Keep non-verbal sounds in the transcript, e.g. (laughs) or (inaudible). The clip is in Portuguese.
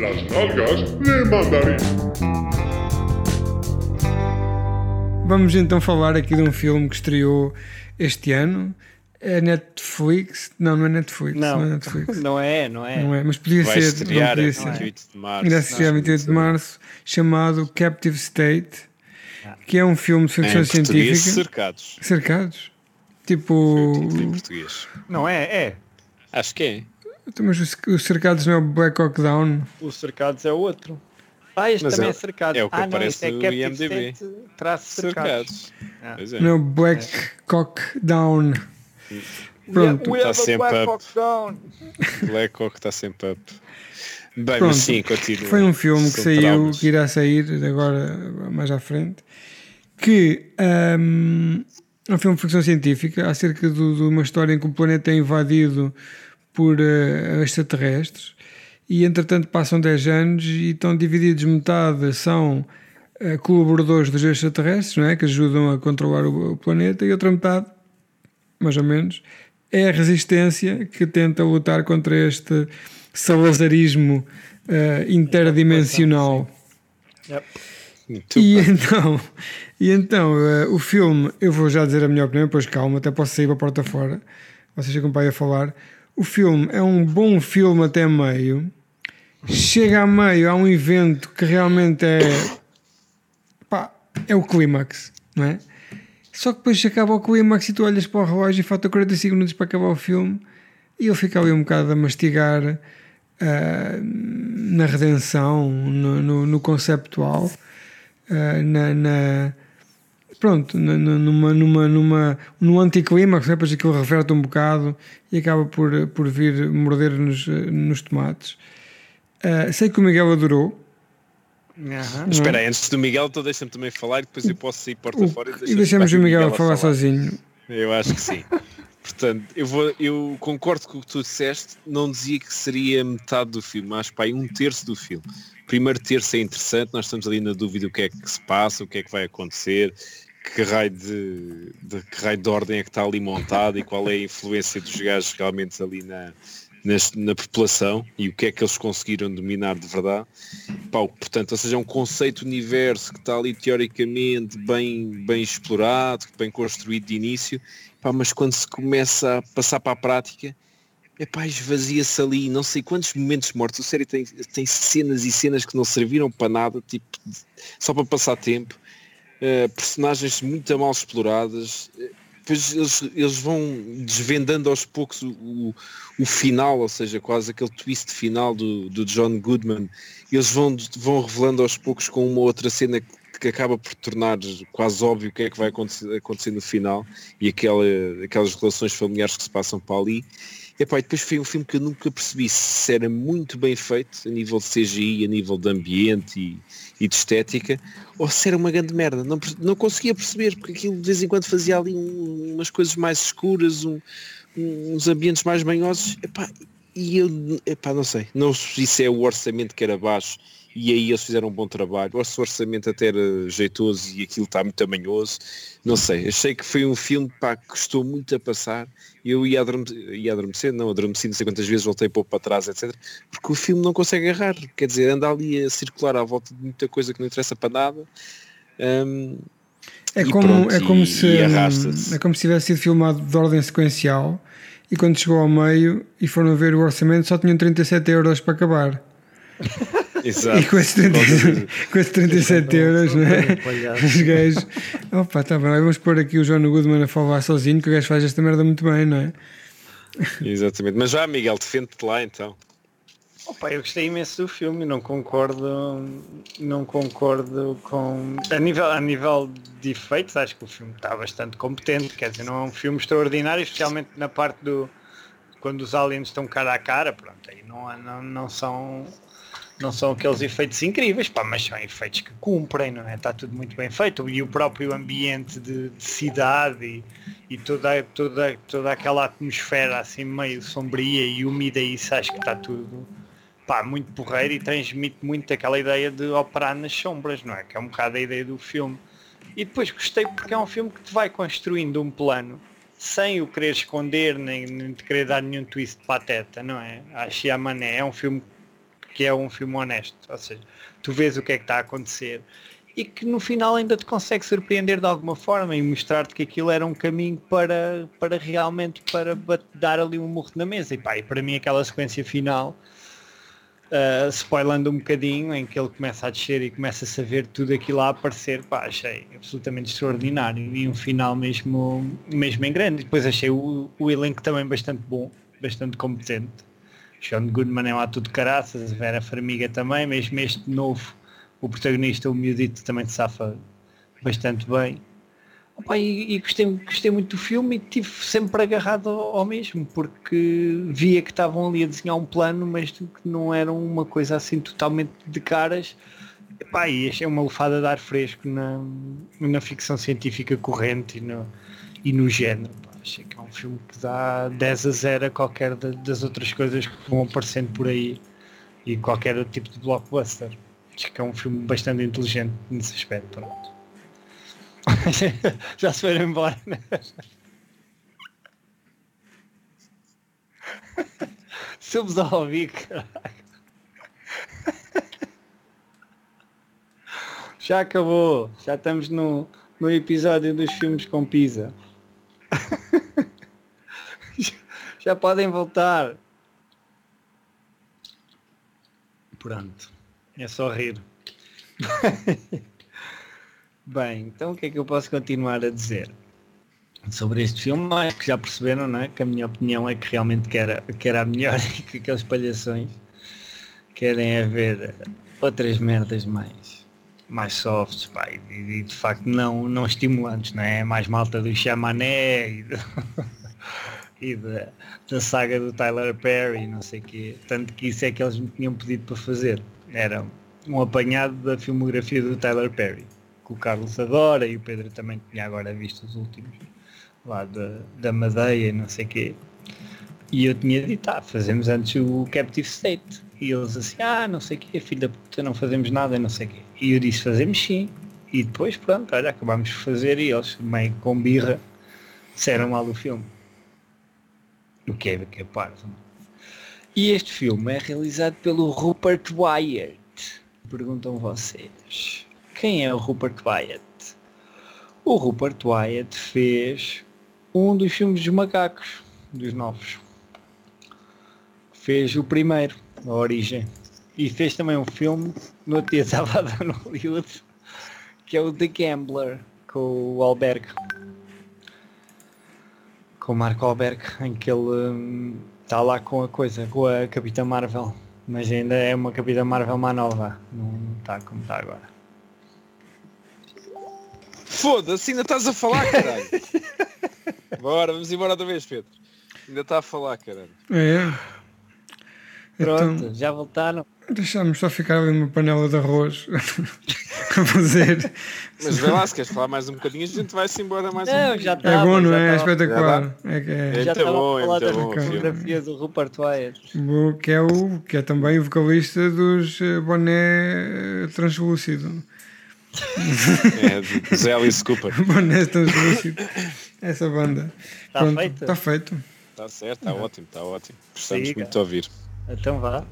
Las nalgas de mandarim. Vamos então falar aqui de um filme que estreou este ano. É Netflix? Não, não é Netflix. Não, Não. é Netflix. (laughs) Não é, não é. Não é, mas podia Vai ser. estrear podia ser. 28 de março. Ainda se estrear 28 de março, chamado Captive State, que é um filme de Em ficção português, científica. cercados. Cercados? Tipo. título em português. Não é, é. Acho que é. Então, Mas os, os cercados não é o Black Hawk Down? O cercados é outro. Ah, este Mas também é- é, cercado. é o que ah, não, aparece é no IMDb. Traço cercados. Cercados. Ah. É. Não é o Black Hawk Down. Pronto. We have Tá a sempre Black up. Down. Black Hawk está sempre up. Bem, Pronto. mas sim, continua. Foi um filme que São saiu, traumas. que irá sair agora mais à frente, que hum, é um filme de ficção científica acerca do- de uma história em que o planeta é invadido por eh, extraterrestres e entretanto passam 10 anos e estão divididos metade são eh, colaboradores dos extraterrestres, não é? que ajudam a controlar o, o planeta e outra metade, mais ou menos, é a resistência que tenta lutar contra este salazarismo eh, interdimensional. Yep. E bem. então, e então eh, o filme, eu vou já dizer a minha opinião, depois calma, até posso sair para a porta fora, vocês acompanham a falar. O filme é um bom filme até meio, chega a meio, há um evento que realmente é pá, é o clímax, não é? Só que depois acaba o clímax e tu olhas para o relógio e falta 45 minutos para acabar o filme e eu fico ali um bocado a mastigar ah, na redenção, no, no, no conceptual, ah, na, na- pronto, numa, numa, numa, no anticlímax, né? depois aquilo reverte um bocado e acaba por, por vir morder-nos ah, nos tomates. Ah, sei que o Miguel adorou. Mas Espera aí, antes do Miguel, então deixa-me também falar e depois eu posso sair porta O- fora e deixamos o Miguel a falar sozinho. Eu acho que sim. (laughs) Portanto, eu, vou, eu concordo com o que tu disseste, não dizia que seria metade do filme, acho que um terço do filme. Primeiro terço é interessante, nós estamos ali na dúvida o que é que se passa, o que é que vai acontecer, que raio de, de, que raio de ordem é que está ali montada e qual é a influência dos gajos realmente ali na, nas- na população e o que é que eles conseguiram dominar de verdade. Pá, o- portanto, ou seja, é um conceito universo que está ali teoricamente bem, bem explorado, bem construído de início, pá, mas quando se começa a passar para a prática, epá, esvazia-se ali não sei quantos momentos mortos. A série tem, tem cenas e cenas que não serviram para nada, tipo, só para passar tempo. Uh, personagens muito mal exploradas. Depois eles, eles vão desvendando aos poucos o, o, o final, ou seja, quase aquele twist final do, do John Goodman. Eles vão, vão revelando aos poucos com uma outra cena que, que acaba por tornar quase óbvio o que é que vai acontecer, acontecer no final e aquela, aquelas relações familiares que se passam para ali. Epá, e depois foi um filme que eu nunca percebi se era muito bem feito a nível de CGI, a nível de ambiente e, e de estética, ou se era uma grande merda. Não, não conseguia perceber, porque aquilo de vez em quando fazia ali um- umas coisas mais escuras, um- uns ambientes mais banhosos. Epá, e eu, epá, não sei, não se é o orçamento que era baixo e aí eles fizeram um bom trabalho. O orçamento até era jeitoso e aquilo está muito tamanhoso. Não sei, achei que foi um filme pá, que custou muito a passar. Eu ia, adorme ia adormecer, não, adormeci não sei quantas vezes, voltei pouco para trás, etc. Porque o filme não consegue agarrar. Quer dizer, anda ali a circular à volta de muita coisa que não interessa para nada. Hum, É como, pronto, é, como e- se, e é como se tivesse sido filmado de ordem sequencial e quando chegou ao meio e foram ver o orçamento só tinham 37 euros para acabar. (laughs) exato. E com esses 30 (laughs) com esses 37 euros, não é? Os gajos, opa, tá bem, vamos pôr aqui o John Goodman a falar sozinho, que o gajo faz esta merda muito bem, não é? Exatamente. Mas já, Miguel, defende-te lá então. Opa, eu gostei imenso do filme, não concordo, não concordo com a nível, a nível de efeitos, acho que o filme está bastante competente, quer dizer, não é um filme extraordinário, especialmente na parte do quando os aliens estão cara a cara, pronto, aí não, não, não são não são aqueles efeitos incríveis, pá, mas são efeitos que cumprem, não é? Está tudo muito bem feito. E o próprio ambiente de, de cidade e, e toda, toda, toda aquela atmosfera assim meio sombria e úmida, isso acho que está tudo pá, muito porreiro e transmite muito aquela ideia de operar nas sombras, não é? Que é um bocado a ideia do filme. E depois gostei porque é um filme que te vai construindo um plano sem o querer esconder, nem, nem te querer dar nenhum twist pateta, não é? A Mané é um filme que é um filme honesto. Ou seja, tu vês o que é que está a acontecer e que no final ainda te consegue surpreender de alguma forma e mostrar-te que aquilo era um caminho para, para realmente para dar ali um murro na mesa. E pá, e para mim aquela sequência final, uh, spoilando um bocadinho, em que ele começa a descer e começa a saber tudo aquilo a aparecer, pá, achei absolutamente extraordinário e um final mesmo, mesmo em grande. Depois achei o, o elenco também bastante bom, bastante competente. Sean Goodman é lá tudo caraças, Vera Farmiga também, mesmo este novo o protagonista, o miudito, também se safa bastante bem. Opa, e, e gostei, gostei, muito do filme e estive sempre agarrado ao, ao, mesmo, porque via que estavam ali a desenhar um plano, mas que não era uma coisa assim totalmente de caras. Epá, e achei uma lufada de ar fresco na, na ficção científica corrente e no, e no género. Achei que é um filme que dá 10 a 0 a qualquer das outras coisas que vão aparecendo por aí e qualquer tipo de blockbuster. Acho que é um filme bastante inteligente nesse aspecto. Pronto. (laughs) Já se foram embora, né? (laughs) Somos a ouvir, caralho. Já acabou. Já estamos no, no episódio dos filmes com pizza. (laughs) Já podem voltar. Pronto. É só rir. (laughs) Bem, então o que é que eu posso continuar a dizer? Sobre este filme, acho que já perceberam, não é? Que a minha opinião é que realmente que era, que era a melhor (laughs) e que aquelas palhações querem é ver outras merdas mais, mais softs, pá, e, e, de facto não, não estimulantes, não é? Mais malta do Chamané e, do, (laughs) e da, da saga do Tyler Perry, não sei o quê. Tanto que isso é que eles me tinham pedido para fazer era um apanhado da filmografia do Tyler Perry, que o Carlos adora e o Pedro também tinha agora visto os últimos, lá da, da Madeia, não sei o quê. E eu tinha dito, ah, fazemos antes o Captive State. E eles assim, ah, não sei o quê, filho da puta, não fazemos nada, não sei o quê. E eu disse, fazemos sim. E depois, pronto, olha, acabámos de fazer e eles, meio com birra, disseram mal do filme. O que é que é e este filme é realizado pelo Rupert Wyatt. Perguntam vocês. Quem é o Rupert Wyatt? O Rupert Wyatt fez um dos filmes dos macacos, dos novos. Fez o primeiro, a origem. E fez também um filme, no dia estava no Hollywood, que é o The Gambler, com o Alberg. Com o Marco Alberg, em que ele hum, Está lá com a coisa, com a Capitã Marvel. Mas ainda é uma Capitã Marvel mais nova. Não está como está agora. Foda-se, ainda estás a falar, caralho. (laughs) Bora, vamos embora outra vez, Pedro. Ainda está a falar, caralho. É. Pronto, então, já voltaram. Deixamos só ficar ali numa panela de arroz (laughs) fazer. Mas vê lá, se queres falar mais um bocadinho, a gente vai-se embora mais não, um já tava, É bom, não é? É espetacular. É, que é. Já estava bom, a falar das fotografias do Rupert Wyatt. Que é, o, que é também o vocalista dos eh, Boné eh, Translúcido. É, Zé Alice Cooper. (laughs) Boné Translúcido. Essa banda. Está feito? Está feito. Está certo, está ótimo, está ótimo. Gostamos muito de ouvir. Então vá.